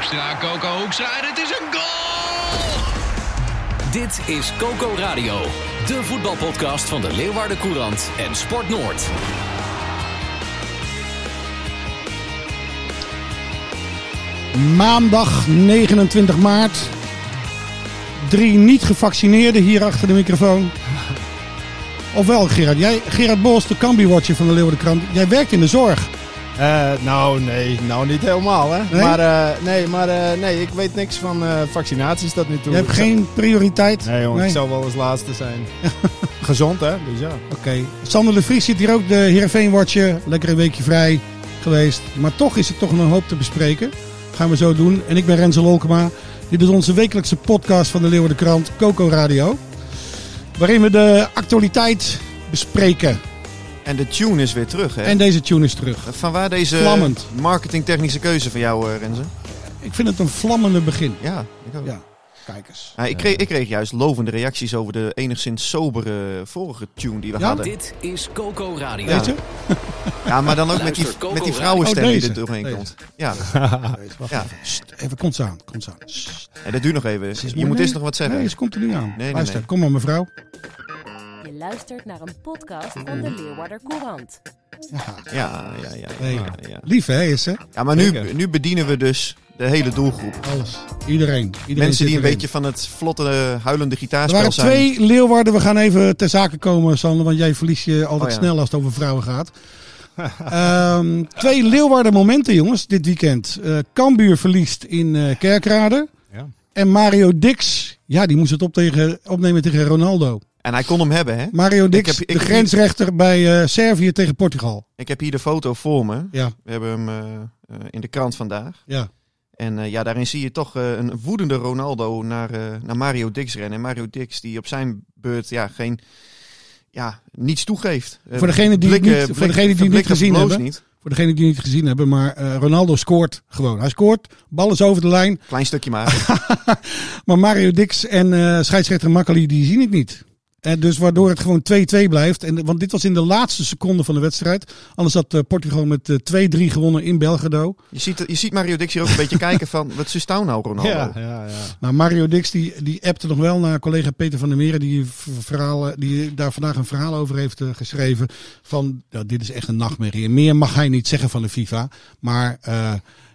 Hoekstra, Coco Hoekstra en het is een goal! Dit is Coco Radio, de voetbalpodcast van de Leeuwarden Courant en Sport Noord. Maandag 29 maart. Drie niet gevaccineerden hier achter de microfoon. Ofwel, Gerard. Jij, Gerard Bos, de Cambi-watcher van de Leeuwarden Krant. Jij werkt in de zorg. Uh, nou, nee, nou niet helemaal, hè. Nee? Maar, uh, nee, maar uh, nee, ik weet niks van vaccinaties tot nu toe. Je hebt geen prioriteit? Nee, jongen, ik zou wel als laatste zijn. Gezond, hè, dus ja. Oké. Okay. Sander de Vries zit hier ook, de Heerenveen-watcher. Lekker een weekje vrij geweest. Maar toch is er toch nog een hoop te bespreken. Gaan we zo doen. En ik ben Renzo Lolkema. Dit is onze wekelijkse podcast van de Leeuwarden Krant, Coco Radio. Waarin we de actualiteit bespreken. En de tune is weer terug, hè? En deze tune is terug. Van waar deze Vlammend. marketingtechnische keuze van jou, Renze? Ik vind het een vlammende begin. Ja, ik ook. Ja, kijk eens. Ja, ik, kreeg, ik kreeg juist lovende reacties over de enigszins sobere vorige tune die we Ja? hadden. Dit is Coco Radio. Ja. Deze? Ja, maar dan ook met die, met die vrouwenstem Oh, die deze. er doorheen Deze. komt. Ja, Ja. even. Sst, even, komt ze aan. Komt ze aan. En dat duurt nog even. Je moet nee, eerst nog wat zeggen. Nee, ze komt er nu aan. nee, Luister, nee. kom maar mevrouw. Je luistert naar een podcast van de Leeuwarder Courant. Ja. Ja, ja, ja. Ja, ja. Lief hè, is ze? ja maar nu, nu bedienen we dus de hele doelgroep. Alles. Iedereen. Iedereen Mensen die een erin. beetje van het vlotte huilende Er gitaarspel waren zijn. twee Leeuwarden. We gaan even ter zake komen, Sander. Want jij verliest je altijd Oh, ja. snel als het over vrouwen gaat. Ehm, twee Leeuwarden momenten, jongens, dit weekend. Eh Cambuur verliest in eh, Kerkrade. Ja. En Mario Dix, ja, die moest het op tegen, opnemen tegen Ronaldo. En hij kon hem hebben, hè? Mario Dix, de grensrechter bij eh, Servië tegen Portugal. Ik heb hier de foto voor me. Ja, We hebben hem eh, eh, in de krant vandaag. ja. En ja, daarin zie je toch een woedende Ronaldo naar, naar Mario Dix rennen. En Mario Dix die op zijn beurt ja, geen, ja, niets toegeeft. Voor degene die blikken- niet- voor degene die niet gezien hebben. Niet. Voor degenen die het niet gezien hebben, maar Ronaldo scoort gewoon. Hij scoort, bal is over de lijn. Klein stukje maar. Maar Mario Dix en scheidsrechter Makkeli, die zien het niet. En dus waardoor het gewoon 2-2 blijft. En, want dit was in de laatste seconde van de wedstrijd. Anders had eh, Portugal met eh, 2-3 gewonnen in Belgrado. je, ziet, je ziet Mario Dix hier ook een beetje kijken van, wat is nou nou Ronaldo? Ja, ja, ja. Nou, Mario Dix die, die appte nog wel naar collega Peter van der Meren. Die, verhalen, die daar vandaag een verhaal over heeft eh, geschreven. Van dit is echt een nachtmerrie. En meer mag hij niet zeggen van de FIFA. Maar eh,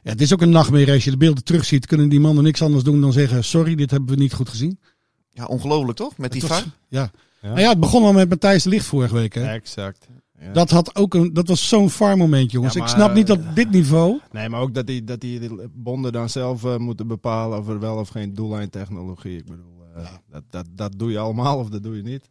ja, het is ook een nachtmerrie. Als je de beelden terugziet, kunnen die mannen niks anders doen dan zeggen: Sorry, dit hebben we niet goed gezien. Ja, ongelooflijk toch? Met die was- VAR? Ja. Ja. Nou ja, het begon al met Matthijs de Licht vorige week. Hè? Exact. Ja. Dat, had ook een, dat was zo'n far moment, jongens. Ja, ik snap niet dat eh, dit niveau. Nee, maar ook dat die, dat die bonden dan zelf eh, moeten bepalen of er wel of geen doellijntechnologie. Ik bedoel, eh, dat, dat, dat doe je allemaal of dat doe je niet.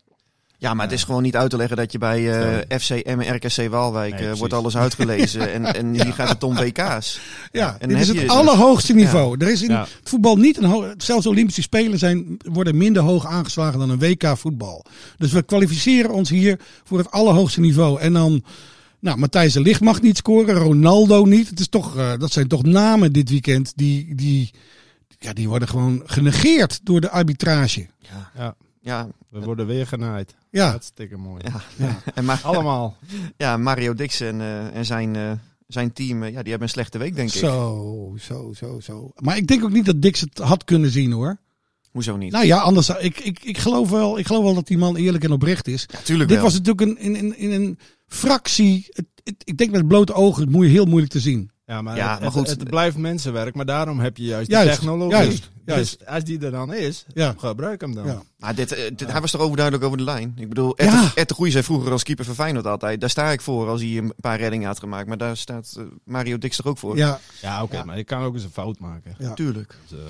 Ja, maar het is gewoon niet uit te leggen dat je bij eh, FC en RKC Waalwijk Nee, eh, wordt alles uitgelezen. en, en hier gaat het om WK's. Ja, en dit is het je- allerhoogste niveau. Er is in Ja. het voetbal niet een hoog... Zelfs Olympische Spelen zijn, worden minder hoog aangeslagen dan een WK voetbal. Dus we kwalificeren ons hier voor het allerhoogste niveau. En dan... Nou, Matthijs de Ligt mag niet scoren, Ronaldo niet. Het is toch, eh, dat zijn toch namen dit weekend die, die, ja, die worden gewoon genegeerd door de arbitrage. Ja, Ja, we worden weer genaaid. Ja, Hartstikke mooi. ja. En maar, Allemaal. ja, Mario Dix en, eh, en zijn, eh, zijn team, eh, ja, die hebben een slechte week, denk ik. zo, zo, zo, zo. Maar ik denk ook niet dat Dix het had kunnen zien hoor. Hoezo niet? Nou ja, anders. Ik, ik, ik, geloof wel, ik geloof wel dat die man eerlijk en oprecht is. ja, tuurlijk Dit wel. was natuurlijk een, in, in, in een fractie. Het, het- ik denk met blote ogen het moe- heel moeilijk te zien. Ja, maar, Ja, het, maar goed. Het, het blijft mensenwerk, maar daarom heb je juist, Juist, de technologie. juist, juist. Dus als die er dan is, Ja. gebruik hem dan. Ja. Maar dit, eh, dit, hij was toch overduidelijk over de lijn. Ik bedoel, Ja. Ed, Ed de Goeie zei vroeger als keeper van Feyenoord altijd. Daar sta ik voor als hij een paar reddingen had gemaakt. Maar daar staat eh, Mario Dix toch ook voor? Ja. Ja, oké, Ja. maar je kan ook eens een fout maken. Ja. Tuurlijk. Dus, eh,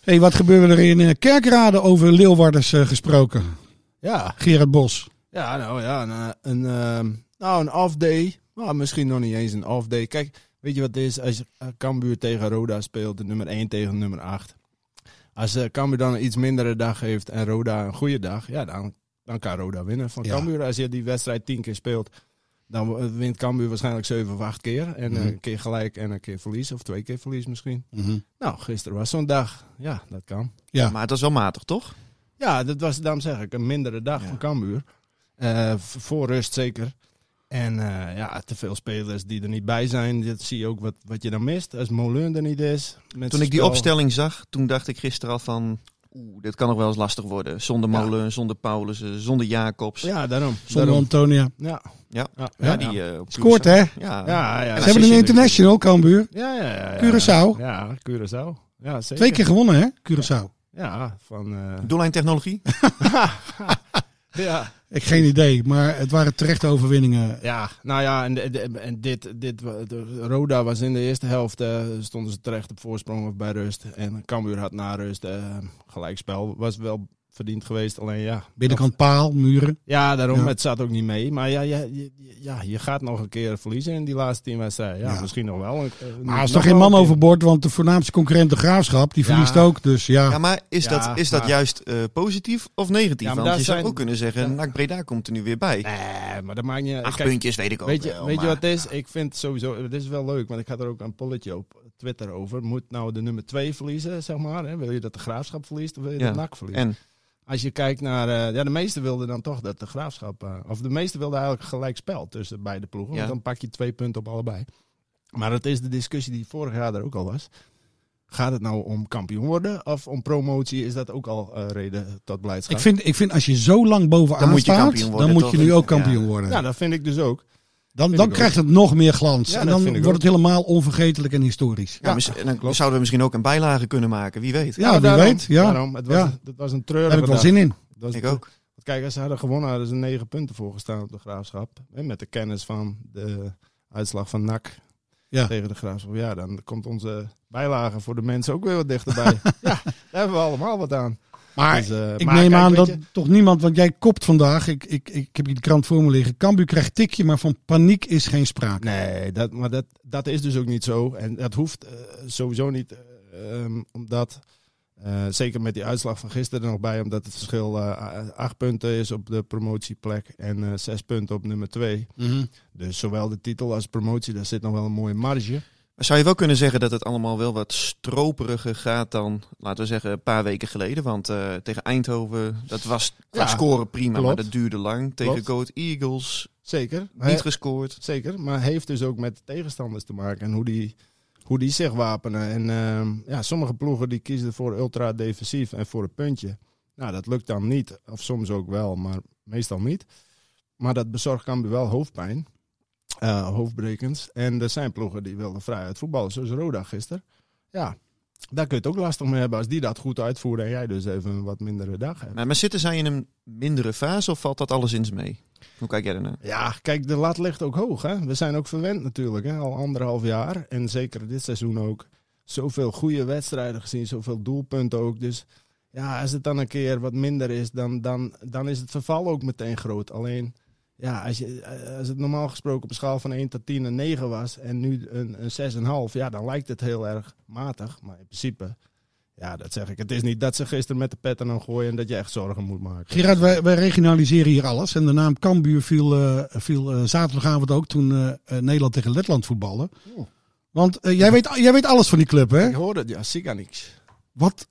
Hey, wat gebeurde er in eh, Kerkrade over Leeuwarders eh, gesproken? ja, Gerard Bos. ja, nou ja, een, eh, een, ehm, nou, een off day. Nou, misschien nog niet eens een off day. Kijk, Weet je wat het is? Als je Cambuur tegen Roda speelt, de nummer 1 tegen nummer 8. Als eh Cambuur dan een iets mindere dag heeft en Roda een goede dag, ja, dan, dan kan Roda winnen. Van Ja. Cambuur, als je die wedstrijd 10 keer speelt, dan wint Cambuur waarschijnlijk 7 of 8 keer. En Mhm. een keer gelijk en een keer verlies, of twee keer verlies misschien. Mhm. Nou, gisteren was zo'n dag. Ja, dat kan. Ja. Maar het was wel matig, toch? Ja, dat was, daarom zeg ik, een mindere dag Ja. van Cambuur. Eh, voor rust zeker. En eh, ja, te veel spelers die er niet bij zijn. Dat zie je ook wat, wat je dan mist. Als Molun er niet is. met Toen ik die spel. opstelling zag, toen dacht ik gisteren al van... Oeh, dit kan nog wel eens lastig worden. Zonder Ja. Molen, zonder Paulussen, zonder Jacobs. Ja, daarom. Zonder daarom. Antonia. Ja. Ja. Ja, die eh, Scoort, hè? Ja, Ja, Ze hebben een international, Cambuur. Ja, ja, ja, ja. Curaçao. Ja, Curaçao. Ja, zeker. Twee keer gewonnen, hè? Curaçao. Ja, van... eh, Doellijntechnologie? ja. Ik geen idee, maar het waren terechte overwinningen. Ja, nou ja, en, dit, dit, Roda was in de eerste helft, eh, stonden ze terecht op voorsprong of bij rust. En Cambuur had na rust eh, gelijkspel. Was wel verdiend geweest, alleen ja. Binnenkant paal, muren. Ja, daarom, Ja. het zat ook niet mee. Maar ja, ja, je, ja, je gaat nog een keer verliezen in die laatste tien wedstrijden. Ja, Ja. misschien nog wel. een- Maar er is nog toch geen man overboord, want de voornaamste concurrent, de Graafschap, die Ja. verliest ook. Dus ja, Ja, maar is, Ja, dat, is dat maar- juist eh, positief of negatief? Ja, Want je zou zijn- ook kunnen zeggen, Ja. NAC Breda komt er nu weer bij. Nee, maar dat maakt niet Acht kijk, puntjes weet ik ook Weet je, wel. weet je wat het is? Ik vind sowieso, het is wel leuk, want ik had er ook een polletje op Twitter over. Moet nou de nummer 2 verliezen, zeg maar? Hè? Wil je dat de graafschap verliest of wil je Ja. dat NAC verliest? En Als je kijkt naar, eh, ja, de meesten wilden dan toch dat de graafschap, eh, of de meesten wilden eigenlijk gelijk spel tussen beide ploegen. Ja. Want dan pak je twee punten op allebei. Maar dat is de discussie die vorig jaar er ook al was. Gaat het nou om kampioen worden of om promotie? Is dat ook al eh, reden tot blijdschap? ik vind, ik vind als je zo lang bovenaan Dan moet je staat, kampioen worden, dan moet je nu ook Ja. kampioen worden. Ja, dat vind ik dus ook. Dan dan krijgt het nog meer glans. Ja, en dat dan vind ik wordt het helemaal onvergetelijk en historisch. ja, dan klopt. zouden we misschien ook een bijlage kunnen maken, wie weet. Ja, wie daarom, weet. Ja, daarom. Het, was, Ja. het was een daar treurige heb ik wel zin in. Was Ik ook. Kijk, als ze hadden gewonnen, hadden ze negen punten voorgestaan op de graafschap. Hè, met de kennis van de uitslag van NAC Ja. tegen de graafschap. Ja, dan komt onze bijlage voor de mensen ook weer wat dichterbij. ja, daar hebben we allemaal wat aan. Maar Dus, eh, ik maar neem kijk, aan dat je- toch niemand, want jij kopt vandaag. Ik, ik, ik heb hier de krant voor me liggen. Cambuur krijgt tikje, maar van paniek is geen sprake. Nee, dat, maar dat, dat is dus ook niet zo. En dat hoeft eh, sowieso niet, eh, ehm, omdat... zeker met die uitslag van gisteren er nog bij, omdat het verschil acht punten is op de promotieplek en zes punten op nummer twee. Mhm. Dus zowel de titel als promotie, daar zit nog wel een mooie marge. Maar zou je wel kunnen zeggen dat het allemaal wel wat stroperiger gaat dan, laten we zeggen, een paar weken geleden? Want eh, tegen Eindhoven, dat was qua Ja, scoren prima, maar dat duurde lang. Tegen. Goat Eagles, Zeker. niet gescoord. Zeker, maar heeft dus ook met tegenstanders te maken en hoe die, hoe die zich wapenen. En ehm, ja, sommige ploegen die kiezen voor ultra defensief en voor een puntje. Nou, dat lukt dan niet, of soms ook wel, maar meestal niet. Maar dat bezorgt Cambuur wel hoofdpijn, eh, hoofdbrekens. En er zijn ploegen die willen vrij uit voetballen, zoals Roda gisteren. Ja, daar kun je het ook lastig mee hebben als die dat goed uitvoeren en jij dus even een wat mindere dag hebt. Maar, maar zitten zij in een mindere fase of valt dat alleszins mee? Hoe kijk jij ernaar? Ja, kijk, de lat ligt ook hoog. Hè? We zijn ook verwend natuurlijk, hè? al anderhalf jaar. En zeker dit seizoen ook. Zoveel goede wedstrijden gezien, zoveel doelpunten ook. Dus ja, als het dan een keer wat minder is, dan, dan, dan is het verval ook meteen groot. Alleen, ja, als, je, als het normaal gesproken op een schaal van 1 tot 10 een 9 was en nu een, een 6,5, ja, dan lijkt het heel erg matig. Maar in principe, ja, dat zeg ik. Het is niet dat ze gisteren met de petten aan gooien en dat je echt zorgen moet maken. Gerard, wij, wij regionaliseren hier alles. En de naam Cambuur viel, eh, viel eh, zaterdagavond ook toen eh, eh, Nederland tegen Letland voetballen. Oh. Want eh, jij, weet, jij weet alles van die club, hè? Ik hoorde het, ja, Siganics. Wat?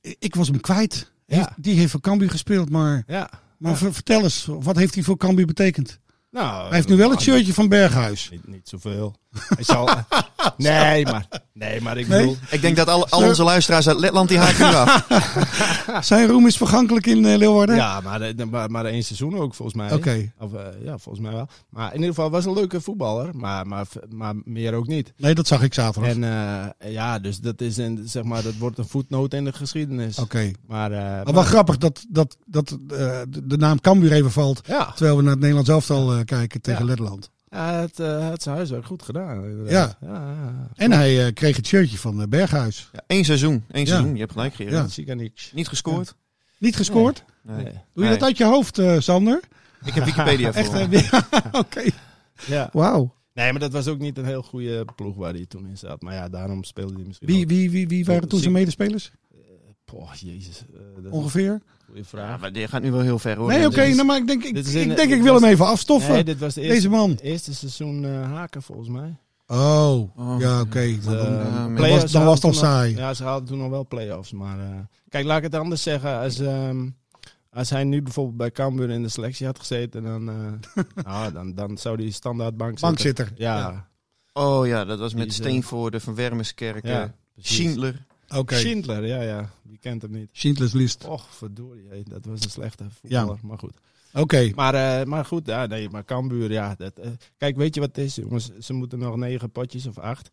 eh, Ik was hem kwijt. Ja. Heeft- die heeft voor Cambuur gespeeld, maar, Ja. Maar ver- vertel eens, wat heeft hij voor Cambuur betekend? Nou, Hij heeft nu wel het shirtje van Berghuis. Niet, niet zoveel. Hij zal, nee, maar, nee, maar ik Nee? bedoel... Ik denk dat al, al onze luisteraars uit Letland die haken af. Zijn roem is vergankelijk in eh, Leeuwarden? Ja, maar, maar, maar één seizoen ook volgens mij. Oké. Of, eh, ja, volgens mij wel. Maar in ieder geval was een leuke voetballer, maar, maar, maar meer ook niet. Nee, dat zag ik zaterdag. En eh, ja, dus dat, is een, zeg maar, dat wordt een voetnoot in de geschiedenis. Oké. Maar, eh, Maar maar- wel grappig dat, dat, dat eh, de naam Cambuur even valt. ja, Terwijl we naar het Nederlands elftal eh, kijken tegen Ja. Letland. ja, het uh, het zijn huiswerk goed gedaan. inderdaad. Ja. ja, ja. En hij eh, kreeg het shirtje van eh, Berghuis. Ja, Eén seizoen, één Ja. seizoen. Je hebt gelijk, Gerard. Ja. Siganic. Niet gescoord. Niet gescoord? Nee. Nee. Doe je dat uit je hoofd, eh, Sander? Ik heb Wikipedia voor Echt? Oké. Ja. Wauw. Nee, maar dat was ook niet een heel goede ploeg waar hij toen in zat. Maar ja, daarom speelde hij misschien Wie, ook. wie, wie, wie waren toen zijn medespelers? Poh, jezus. eh, een Ongeveer? goede Ja, vraag. maar dit gaat nu wel heel ver hoor. Nee, oké, is- nou, maar ik denk, ik, ik, denk, ik wil was- hem even afstoffen. Nee, dit was de eerste, Deze man. eerste seizoen eh, Haken volgens mij. Oh, Oh, ja, oké. Dus, Dan- eh, dan- was, dan was het al hadden toen saai. nog- Ja, ze hadden toen nog wel play-offs. Maar eh, kijk, laat ik het anders zeggen. Als, ehm, als hij nu bijvoorbeeld bij Cambuur in de selectie had gezeten, dan, eh, nou, dan, dan zou hij standaard bank zitten. Bankzitter. Ja, Oh ja, dat was Die met Steenvoorde, Van Wermerskerk, ja. precies. Schindler. Oké. Schindler, ja, ja. Wie kent hem niet? Schindler's List. Och, verdorie. hé, Dat was een slechte voetballer. Maar goed. Oké. Maar, eh, maar goed, ja, nee, maar Cambuur, ja. Dat, eh, kijk, weet je wat het is, jongens? Ze moeten nog negen potjes of acht.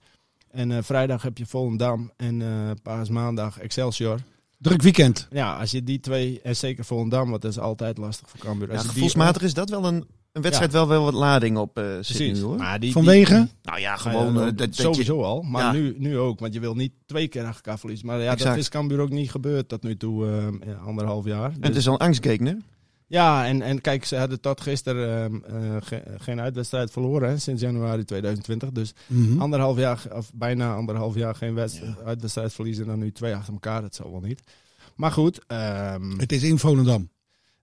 En eh, vrijdag heb je Volendam en eh paasmaandag Excelsior. Druk weekend. Ja, als je die twee, en zeker Volendam, want dat is altijd lastig voor Cambuur. Ja, Als je die- gevoelsmatig is dat wel een, een wedstrijd wel wel wat lading op eh zit Precies. nu hoor. Maar die, Vanwege? die- Nou ja, Nou ja, gewoon dat- eh, dat, je... sowieso al, maar Ja. nu, nu ook. Want je wil niet twee keer achter elkaar verliezen. Maar ja, dat is Cambuur ook niet gebeurd tot nu toe, eh, ja, anderhalf jaar. En het Dus- is al een angstgekner. Ja, en, en kijk, ze hadden tot gisteren ehm, eh, ge- geen uitwedstrijd verloren hè, sinds januari 2020. Dus Mhm. anderhalf jaar, of bijna anderhalf jaar geen wedstrijd, uitwedstrijd verliezen en dan nu twee achter elkaar. Dat zal wel niet. Maar goed, ehm, Het is in Volendam.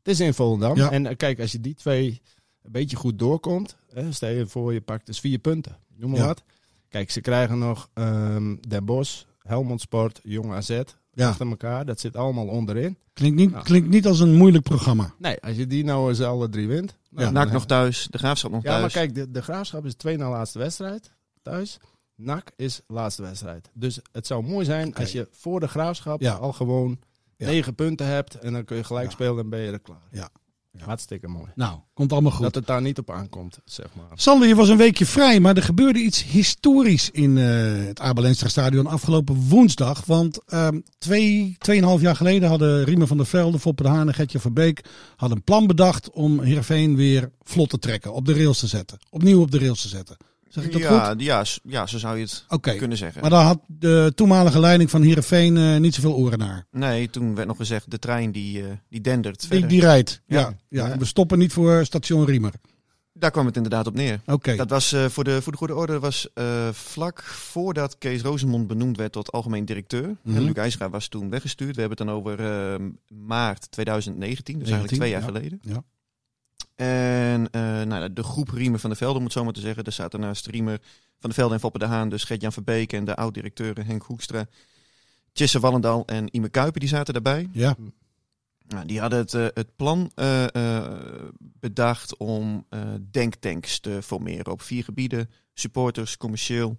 het is in Volendam. Ja. En eh, kijk, als je die twee een beetje goed doorkomt, hè, stel je voor je pakt dus vier punten, noem maar Ja. wat. Kijk, ze krijgen nog ehm Den Bosch, Helmond Sport, Jong AZ Ja. achter elkaar. Dat zit allemaal onderin. Klinkt niet, Ja. klinkt niet als een moeilijk programma. Nee, als je die nou eens alle drie wint. nou, Ja. dan NAC nog thuis, de Graafschap nog Ja, thuis. maar kijk, de, de Graafschap is twee na laatste wedstrijd thuis. NAC is laatste wedstrijd. Dus het zou mooi zijn als je voor de Graafschap Ja. al gewoon Ja. negen punten hebt. En dan kun je gelijk Ja. spelen en ben je er klaar. Ja. Ja. Hartstikke mooi. Nou, komt allemaal goed. Dat het daar niet op aankomt, zeg maar. Sander, je was een weekje vrij, maar er gebeurde iets historisch in eh, het Abelenstra Stadion afgelopen woensdag. Want ehm twee, tweeënhalf jaar geleden hadden Riemen van der Velde, Foppe de Haan en Getje Verbeek hadden een plan bedacht om Heerenveen weer vlot te trekken, op de rails te zetten. Opnieuw op de rails te zetten. Zeg ik dat ja, goed? ja, ja, zo zou je het kunnen zeggen. Maar daar had de toenmalige leiding van Heerenveen eh niet zoveel oren naar. Nee, toen werd nog gezegd, de trein die, eh, die dendert Die, verder. die rijdt. Ja. Ja. Ja. Ja. We stoppen niet voor station Riemer. Daar kwam het inderdaad op neer. Oké. Dat was eh, voor, de, voor de goede orde was vlak voordat Kees Rosemond benoemd werd tot algemeen directeur. Mhm. En Luc IJsra was toen weggestuurd. We hebben het dan over maart 2019, dus 19, eigenlijk twee jaar ja. geleden. Ja. En eh, nou, de groep Riemer van der Velde, om het zo maar te zeggen. Daar zaten naast Riemer van der Velde en Foppe de Haan, dus Gert-Jan Verbeek en de oud-directeuren Henk Hoekstra, Tjesse Wallendal en Ime Kuiper, die zaten daarbij. Ja. Nou, die hadden het, eh, het plan eh, bedacht om denktanks te formeren op vier gebieden. Supporters, commercieel,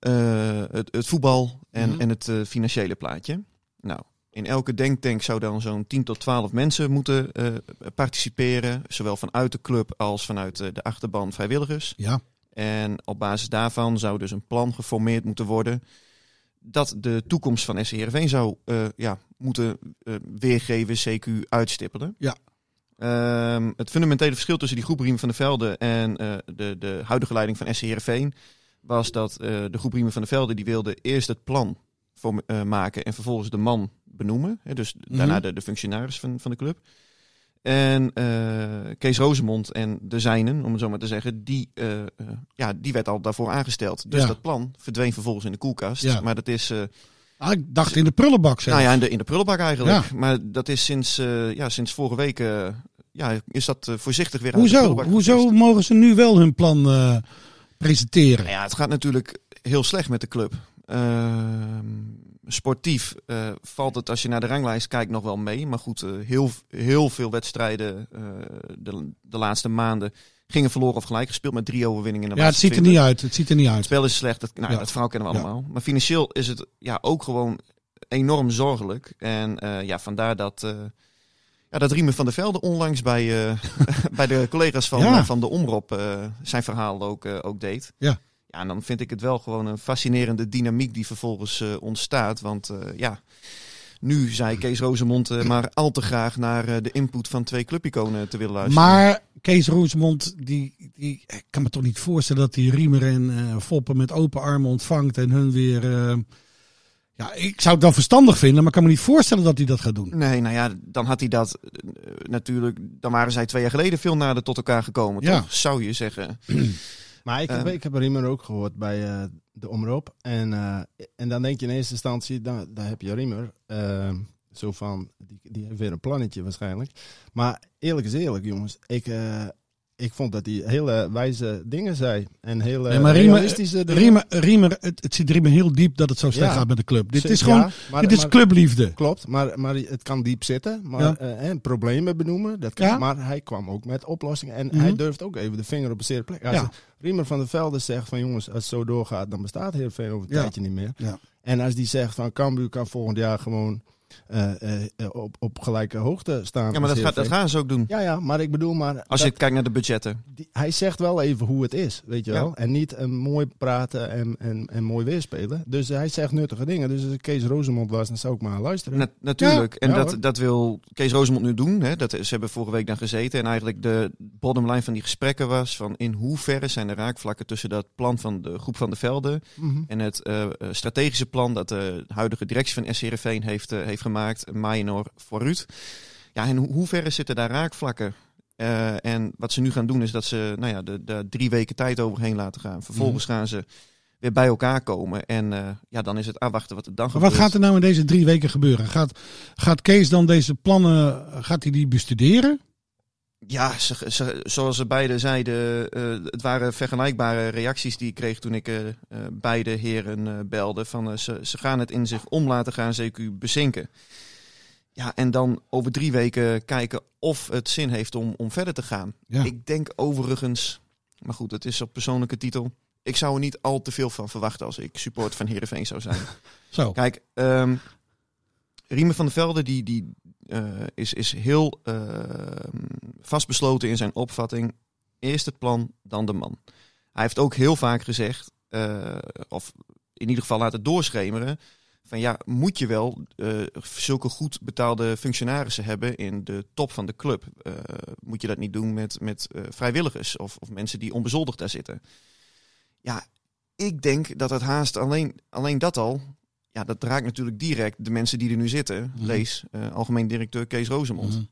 het, het voetbal en, Mhm. en het financiële plaatje. Nou, in elke denktank zou dan zo'n 10 tot 12 mensen moeten eh, participeren. Zowel vanuit de club als vanuit eh, de achterban vrijwilligers. Ja. En op basis daarvan zou dus een plan geformeerd moeten worden. Dat de toekomst van SC Heerenveen zou eh, ja, moeten weergeven, CQ uitstippelen. Ja. Ehm, het fundamentele verschil tussen die groep Riemen van der Velde en de, de huidige leiding van SC Heerenveen was dat de groep Riemen van der Velde die wilde eerst het plan voor, maken en vervolgens de man benoemen. Hè, dus Mhm. daarna de, de functionaris van, van de club. En eh, Kees Rozemond en de zijnen, om het zo maar te zeggen, die, eh, eh, ja, die werd al daarvoor aangesteld. Dus Ja. dat plan verdween vervolgens in de koelkast. Ja. Maar dat is, eh, Ah, ik dacht in de prullenbak zelfs. nou ja, in de, in de prullenbak eigenlijk. Ja. Maar dat is sinds, ja, sinds vorige week, ja, is dat voorzichtig weer de Hoezo? prullenbak Hoezo mogen ze nu wel hun plan presenteren? Nou ja, het gaat natuurlijk heel slecht met de club. Sportief eh, valt het, als je naar de ranglijst kijkt, nog wel mee. Maar goed, eh, heel, heel veel wedstrijden eh, de, de laatste maanden gingen verloren of gelijk gespeeld met drie overwinningen. in de Ja, het ziet er 20. niet uit. Het ziet er niet Het uit. spel is slecht, dat, nou, Ja. dat verhaal kennen we Ja. allemaal. Maar financieel is het ja, ook gewoon enorm zorgelijk. En ja, vandaar dat, ja, dat Riemen van der Velde onlangs bij, bij de collega's van, Ja. van de Omroep eh, zijn verhaal ook, ook deed. Ja. Ja, en dan vind ik het wel gewoon een fascinerende dynamiek die vervolgens eh, ontstaat. Want eh, ja, nu zei Kees Rozemond eh, maar al te graag naar de input van twee clubiconen te willen luisteren. Maar Kees Rosemond, die, die, ik kan me toch niet voorstellen dat die Riemer en Foppen met open armen ontvangt en hun weer... ja, ik zou het wel verstandig vinden, maar ik kan me niet voorstellen dat hij dat gaat doen. Nee, nou ja, dan had hij dat natuurlijk. Dan waren zij twee jaar geleden veel nader tot elkaar gekomen, Ja. toch? Zou je zeggen. Maar ik heb, Ehm. ik heb Riemer ook gehoord bij eh, de omroep. En, eh, en dan denk je in eerste instantie, dan, daar heb je Riemer. eh, zo van, die, die heeft weer een plannetje waarschijnlijk. Maar eerlijk is eerlijk, jongens. Ik, eh, ik vond dat hij hele wijze dingen zei. En hele Nee, maar Riemer, realistische dingen. Riemer, Riemer het, het zit Riemer heel diep dat het zo slecht Ja. gaat met de club. Dit is gewoon, ja, maar- dit is maar- clubliefde. Klopt, maar, maar het kan diep zitten. Maar, Ja. eh, en problemen benoemen. Dat kan. Maar hij kwam ook met oplossingen. En Mhm. hij durft ook even de vinger op een zere plek. Als. Riemer van der Velde zegt van jongens, als het zo doorgaat, dan bestaat Heerenveen over een tijdje niet meer. Ja. En als die zegt van Cambuur kan volgend jaar gewoon eh, eh, eh, op, op gelijke hoogte staan. Ja, maar dat, gaat, dat gaan ze ook doen. Ja, ja, maar ik bedoel maar... Als dat- je kijkt naar de budgetten. die- hij zegt wel even hoe het is, weet je Ja. wel. En niet een mooi praten en, en, en mooi weerspelen. Dus hij zegt nuttige dingen. Dus als Kees Rozemond was, dan zou ik maar luisteren. Na- natuurlijk. Ja, en ja, dat, hoor. dat wil Kees Rosemond nu doen. Hè. Dat, ze hebben vorige week dan gezeten. En eigenlijk de bottom line van die gesprekken was van in hoeverre zijn de raakvlakken tussen dat plan van de groep van de velden Mhm. en het strategische plan dat de huidige directie van SCRV heeft, eh, heeft gemaakt, Mayenor vooruit. Ja, en hoe hoeverre zitten daar raakvlakken? Eh, en wat ze nu gaan doen is dat ze nou ja, de, de drie weken tijd overheen laten gaan. Vervolgens Mhm. gaan ze weer bij elkaar komen. En eh, ja, dan is het afwachten wat er dan gebeurt. wat gaat er nou in deze drie weken gebeuren? Gaat, gaat Kees dan deze plannen, gaat hij die bestuderen? Ja, ze, ze- zoals ze beiden zeiden, eh, het waren vergelijkbare reacties die ik kreeg toen ik eh, eh, beide heren belde. Van, ze, ze gaan het in zich om laten gaan, CQ bezinken. Ja, en dan over drie weken kijken of het zin heeft om, om verder te gaan. Ja. Ik denk overigens, maar goed, het is op persoonlijke titel. Ik zou er niet al te veel van verwachten als ik support van Heerenveen zou zijn. Zo. Kijk, ehm Riemen van der Velde die, die, is, is heel ehm, vastbesloten in zijn opvatting. Eerst het plan, dan de man. Hij heeft ook heel vaak gezegd, eh, of in ieder geval laten doorschemeren... van ja, moet je wel eh, zulke goed betaalde functionarissen hebben in de top van de club? Eh, moet je dat niet doen met, met eh, vrijwilligers of, of mensen die onbezoldigd daar zitten? Ja, ik denk dat het haast alleen, alleen dat al ja, dat raakt natuurlijk direct de mensen die er nu zitten. Mhm. Lees, eh, algemeen directeur Kees Rozemond. Mhm.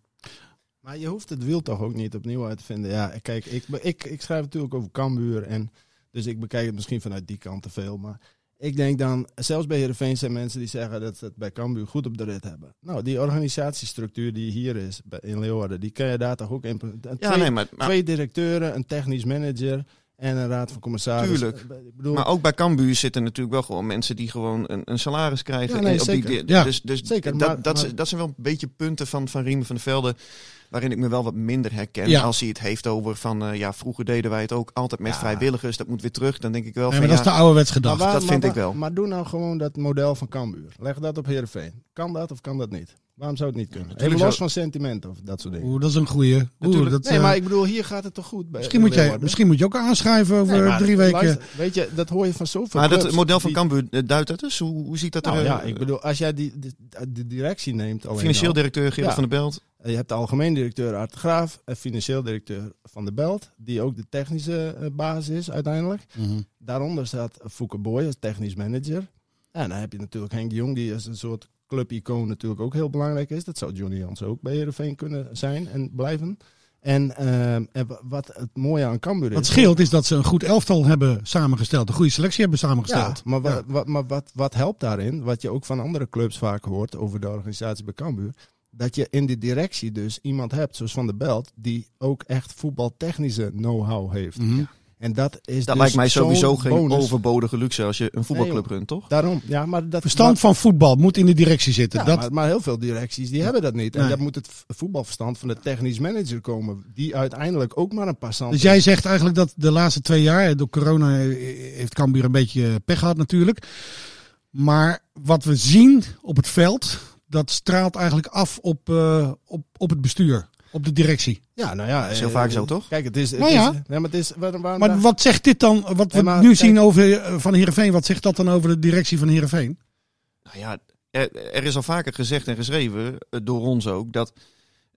Maar je hoeft het wiel toch ook niet opnieuw uit te vinden. Ja, kijk, ik, ik, ik schrijf natuurlijk over Cambuur. En dus ik bekijk het misschien vanuit die kant te veel. Maar ik denk dan, zelfs bij Heerenveen zijn mensen die zeggen dat ze het bij Cambuur goed op de rit hebben. Nou, die organisatiestructuur die hier is bij- in Leeuwarden, die kan je daar toch ook in. Ja, twee, nee, maar, maar, twee directeuren, een technisch manager en een raad van commissarissen. Tuurlijk. Ik bedoel, maar ook bij Cambuur zitten natuurlijk wel gewoon mensen die gewoon een, een salaris krijgen. Ja, nee, op die- zeker. Ja, dus dus zeker, dat, maar- dat, maar- dat zijn wel een beetje punten van, van Riemen van der Velde. Waarin ik me wel wat minder herken. Ja. Als hij het heeft over van eh, ja, vroeger deden wij het ook altijd met Ja. vrijwilligers. Dat moet weer terug. Dan denk ik wel Nee, van maar dat is de ouderwets gedacht. dat vind maar, ik wel. Maar doe nou gewoon dat model van Cambuur. Leg dat op Heerenveen. Kan dat of kan dat niet? Waarom zou het niet kunnen? Even los van sentimenten of dat soort dingen. Oeh, dat is een goeie. Oeh, dat, Nee, eh, maar ik bedoel, hier gaat het toch goed bij misschien, moet jij, misschien moet je ook aanschrijven over Nee, maar drie weken. luister, weet je, dat hoor je van zoveel maar dat model van Cambuur eh, duidt dat dus? Hoe, hoe ziet dat Nou er? ja, eh, ik bedoel, als jij die, de, de directie neemt... Financieel al, directeur Gerard Ja. van der Belt. Je hebt de algemeen directeur Art de Graaf en financieel directeur Van der Belt, die ook de technische baas is uiteindelijk. Mhm. Daaronder staat Fouke Boy als technisch manager. En dan heb je natuurlijk Henk Jong, die als een soort clubicoon natuurlijk ook heel belangrijk is. Dat zou Johnny Jans ook bij Heerenveen kunnen zijn en blijven. En, ehm, en wa- wat het mooie aan Cambuur is... Wat scheelt is dat ze een goed elftal hebben samengesteld. Een goede selectie hebben Ja, samengesteld. maar, wat, Ja. Wat, maar wat, wat helpt daarin, wat je ook van andere clubs vaak hoort over de organisatie bij Cambuur, dat je in de directie dus iemand hebt, zoals Van der Belt, die ook echt voetbaltechnische know-how heeft. Mhm. En dat is Dat dus lijkt mij sowieso geen bonus. overbodige luxe als je een voetbalclub Nee, runt, toch? Daarom, ja, maar dat Verstand maar- van voetbal moet in de directie zitten. ja, dat, maar, maar heel veel directies die hebben dat niet. En Nee. dat moet het voetbalverstand van de technisch manager komen, die uiteindelijk ook maar een passant dus jij zegt eigenlijk dat de laatste twee jaar, door corona eh, heeft Cambuur een beetje pech gehad natuurlijk. Maar wat we zien op het veld, dat straalt eigenlijk af op, eh, op, op het bestuur, op de directie. Ja, nou ja. Dat is heel eh, vaak zo, toch? Kijk, het is... Het Nou ja. is, nee, maar het is waarom, waarom Maar wat zegt dit dan, wat we Nee, nu kijk- zien over, eh, van Heerenveen, wat zegt dat dan over de directie van Heerenveen? Nou ja, er, er is al vaker gezegd en geschreven, eh, door ons ook, dat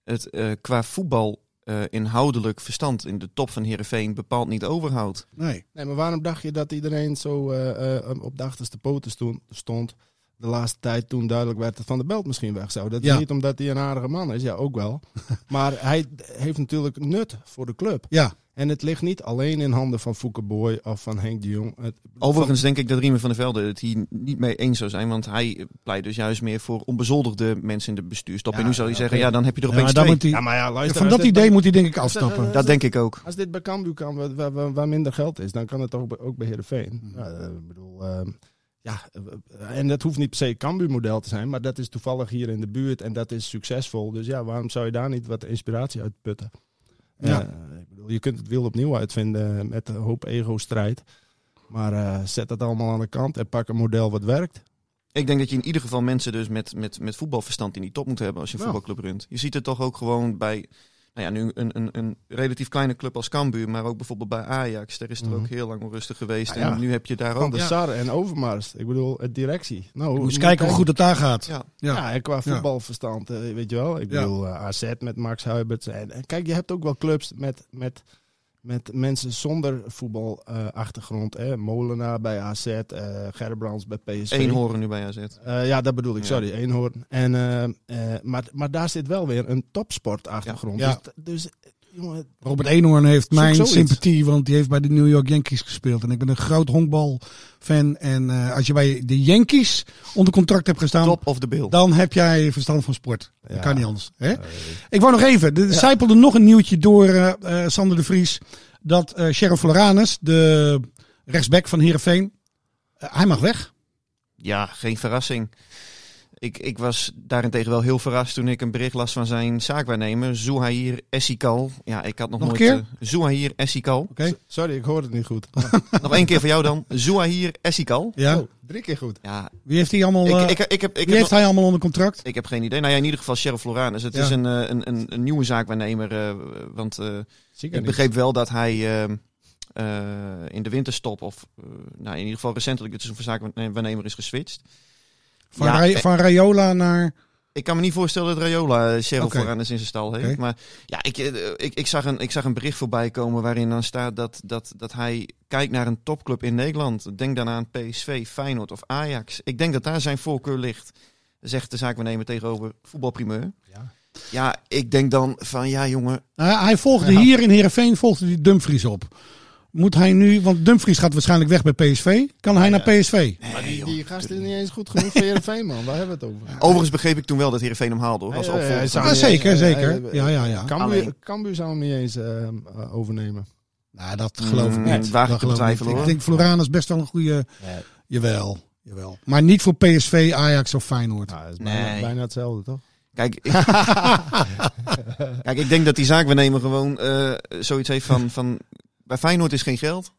het eh, qua voetbal eh, inhoudelijk verstand in de top van Heerenveen bepaald niet overhoudt. Nee. Nee, maar waarom dacht je dat iedereen zo eh, eh, op de achterste poten sto- stond de laatste tijd toen duidelijk werd dat Van der Belt misschien weg zou? Dat is Ja. niet omdat hij een aardige man is, ja ook wel. maar hij heeft natuurlijk nut voor de club. Ja, En het ligt niet alleen in handen van Fouke Boy of van Henk de Jong. Het, Overigens denk ik dat Riemen van der Velde het hier niet mee eens zou zijn. Want hij pleit dus juist meer voor onbezoldigde mensen in de bestuurstop. Ja, en nu zou hij ja, zeggen, ja, dan heb je er Ja, opeens maar dan twee. moet hij, ja, maar ja, luister. van dat idee bij- moet hij denk ik als afstappen. als Dat denk ik ook. Als dit bij Cambuur kan, waar, waar- minder geld is, dan kan het ook, bij- ook bij Heerenveen. Hmm. Ja, eh, ik bedoel, ehm, ja, eh, en dat hoeft niet per se Cambuur-model te zijn, maar dat is toevallig hier in de buurt en dat is succesvol. Dus ja, waarom zou je daar niet wat inspiratie uit putten? Ja. Eh, ik bedoel, je kunt het wiel opnieuw uitvinden met een hoop ego-strijd. Maar eh, zet dat allemaal aan de kant en pak een model wat werkt. Ik denk dat je in ieder geval mensen dus met, met, met voetbalverstand in die top moet hebben als je een Ja. voetbalclub runt. Je ziet het toch ook gewoon bij, nou ja, nu een, een, een relatief kleine club als Cambuur, maar ook bijvoorbeeld bij Ajax. Daar is het Mhm. ook heel lang onrustig geweest. Ja. En nu heb je daar Van ook... de Sar en Overmars. Ik bedoel, het directie. Nou, Moet eens kijken hoe goed het daar gaat. Ja. Ja. Ja, en qua voetbalverstand, eh, weet je wel. Ik bedoel, eh, AZ met Max Huiberts. En, en kijk, je hebt ook wel clubs met, met, met mensen zonder voetbalachtergrond. hè Molenaar bij AZ, eh Gerbrands bij PSV. Eenhoorn nu bij AZ. Eh, ja, dat bedoel ik, Ja. sorry, Eenhoorn. En, eh, maar, maar daar zit wel weer een topsportachtergrond. Ja. Dus, dus jongen, Robert Eenhoorn heeft mijn zoiets. sympathie, want die heeft bij de New York Yankees gespeeld. En ik ben een groot honkbalfan. En eh, als je bij de Yankees onder contract hebt gestaan, Top of the bill. dan heb jij verstand van sport. Dat Ja. kan niet anders. Hè? Ik wou nog even, er zijpelde nog een nieuwtje door eh, eh, Sander de Vries. Dat eh Sheriff Floranus, de rechtsback van Heerenveen, hij mag weg. Ja, geen verrassing. Ik, ik was daarentegen wel heel verrast toen ik een bericht las van zijn zaakwaarnemer, Zouhair Essikal. Ja, ik had nog, Nog een nooit... keer? eh, Zouhair Essikal. Oké? sorry, ik hoor het niet goed. nog één keer voor jou dan. Zouhair Essikal. Ja. Oh, drie keer goed. Ja, Wie heeft hij allemaal, eh, ik, ik, ik heb, ik wie heb heeft nog- hij allemaal onder contract? Ik heb geen idee. Nou ja, in ieder geval Sheriff Floranus. Het Ja. is een, eh, een, een, een nieuwe zaakwaarnemer. eh, want eh, ik niet. begreep wel dat hij ehm, eh, in de winterstop, of eh, nou, in ieder geval recentelijk, het is een zaakwaarnemer is geswitcht. Van, Ja, Ray- eh, van Rayola naar... Ik kan me niet voorstellen dat Rayola eh, Sheriff Oké. Floranus in zijn stal heeft. Maar ja, ik, eh, ik, ik, zag een, ik zag een bericht voorbij komen waarin dan staat dat, dat, dat hij kijkt naar een topclub in Nederland. Denk dan aan PSV, Feyenoord of Ajax. Ik denk dat daar zijn voorkeur ligt, zegt de zaakwaarnemer tegenover voetbalprimeur. Ja. Ja, ik denk dan van ja jongen, Nou hij volgde Ja. hier in Heerenveen volgde hij Dumfries op. Moet hij nu, want Dumfries gaat waarschijnlijk weg bij PSV. Kan hij naar PSV? Maar die, die gast is niet eens goed genoeg voor Heerenveen, man. Waar hebben we het over? Overigens begreep ik toen wel dat Heerenveen hem haalde hoor, als opvolger. Ja, zeker, eh, zeker. Ja, ja, ja. Cambuur, Cambuur zou hem niet eens eh, eh, overnemen. Nou, dat geloof ik Mm, niet. waag ik geloof ik denk Floranus best wel een goede... Jawel, jawel. Maar niet voor PSV, Ajax of Feyenoord. Nou, dat is bijna, Nee. bijna hetzelfde, toch? Kijk, ik, kijk, ik denk dat die zaakwaarnemer gewoon eh, zoiets heeft van, van... Bij Feyenoord is geen geld.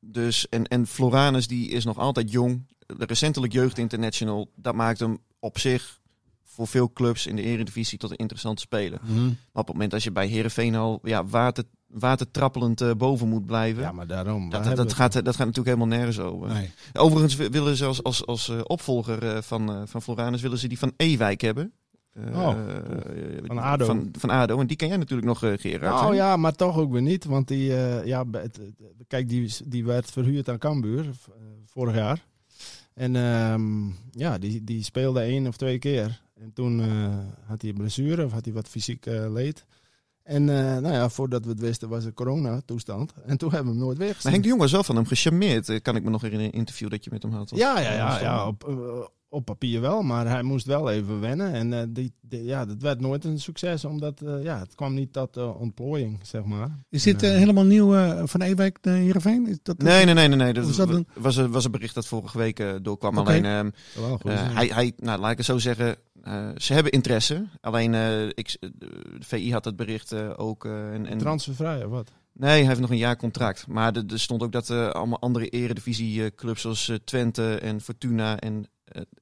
Dus, en, en Floranus die is nog altijd jong. Recentelijk jeugd international. Dat maakt hem op zich voor veel clubs in de eredivisie tot een interessante speler. Mhm. Maar op het moment als je bij Herenveen al ja, water, watertrappelend eh, boven moet blijven... Ja, maar daarom. dat, dat, gaat, dat gaat natuurlijk helemaal nergens over. Nee. Overigens wi- willen ze als, als, als eh, opvolger eh, van, van Floranus willen ze die van Ewijk hebben. Eh, Oh, eh, Van ADO. Van, van ADO. En die ken jij natuurlijk nog, eh Gerard. Nou hè? ja, maar toch ook weer niet. Want die, ja, het- kijk, die, die werd verhuurd aan Cambuur vorig jaar. En ehm, ja, die, die speelde één of twee keer. En toen had hij een blessure of had hij wat fysiek leed. En nou ja, voordat we het wisten was het corona-toestand. En toen hebben we hem nooit weer Maar gezien. Henk de Jong was wel van hem gecharmeerd. Kan ik me nog herinneren in een interview dat je met hem had. Ja, ja, ja, ja op, eh, op papier wel, maar hij moest wel even wennen. En eh, die, die- ja, dat werd nooit een succes, omdat eh, ja, het kwam niet tot eh, ontplooiing, zeg maar. Is dit helemaal nieuw eh, van Ewijk naar Heerenveen? Is dat Nee, nee, nee, nee. nee. Dat is dat een- was, een, was een bericht dat vorige week doorkwam. Alleen, ehm, wel goed. eh, hij, hij, nou, laat ik het zo zeggen. eh, ze hebben interesse. Alleen, eh, ik, de VI had het bericht eh, ook. eh, en, en, Transfervrij of wat? Nee, hij heeft nog een jaar contract. Maar er, er stond ook dat eh, allemaal andere eredivisie-clubs zoals Twente en Fortuna en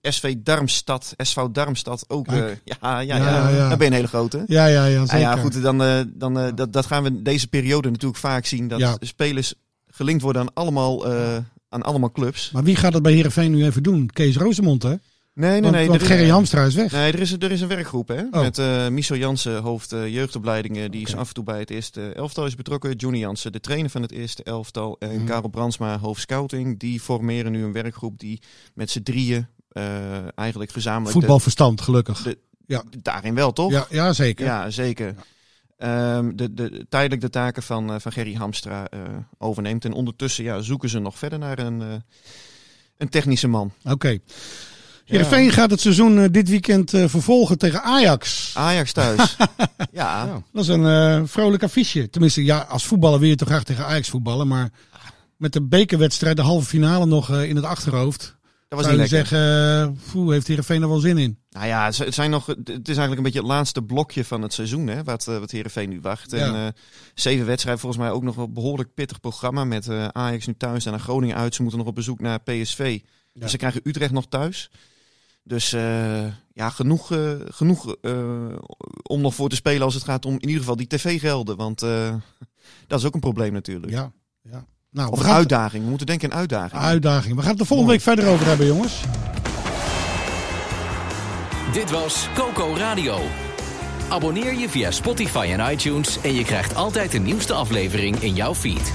SV Darmstad, SV Darmstad ook. eh, Kijk. ja, ja, ja, Ja, ben je een hele grote. Ja, ja, ja, Ah, zeker. ja, goed, dan, eh, dan, eh, dat, dat gaan we deze periode natuurlijk vaak zien. Dat Ja. spelers gelinkt worden aan allemaal, eh, aan allemaal clubs. Maar wie gaat het bij Heerenveen nu even doen? Kees Rosemond, hè? Nee, nee, want nee. want er Gerry Hamstra is weg. Nee, er is, er is een werkgroep hè. Oh. Met eh Michel Jansen, hoofd eh, jeugdopleidingen. Die is af en toe bij het eerste elftal is betrokken. Johnny Jansen, de trainer van het eerste elftal. En Mhm. Karel Brandsma, hoofd scouting. Die formeren nu een werkgroep die met z'n drieën eh, eigenlijk gezamenlijk... de- Voetbalverstand, gelukkig. de- daarin wel, toch? Ja, ja zeker. Ja, zeker. ehm, de, de, tijdelijk de taken van, eh, van Gerry Hamstra eh, overneemt. En ondertussen ja, zoeken ze nog verder naar een, eh, een technische man. Oké. Heerenveen gaat het seizoen eh, dit weekend eh, vervolgen tegen Ajax. Ajax thuis. ja, Ja. Dat is een eh, vrolijk affiche. Tenminste, ja, als voetballer wil je toch graag tegen Ajax voetballen. Maar met de bekerwedstrijd, de halve finale nog eh, in het achterhoofd. Dat was zou niet je lekker. zeggen, uh, poeh, heeft Heerenveen er wel zin in? Nou ja, het zijn nog, het is eigenlijk een beetje het laatste blokje van het seizoen, hè, wat, eh, wat Heerenveen nu wacht. En eh, zeven wedstrijden, volgens mij ook nog wel behoorlijk pittig programma met eh, Ajax nu thuis en naar Groningen uit. Ze moeten nog op bezoek naar PSV. Dus ze krijgen Utrecht nog thuis. Dus eh, ja, genoeg, eh, genoeg eh, om nog voor te spelen als het gaat om in ieder geval die tv-gelden. Want eh, dat is ook een probleem natuurlijk. Ja, ja. Nou, Of we een gaan uitdaging. We moeten denken aan uitdaging. uitdaging. We gaan het de volgende week verder over hebben, jongens. Dit was Coco Radio. Abonneer je via Spotify en iTunes en je krijgt altijd de nieuwste aflevering in jouw feed.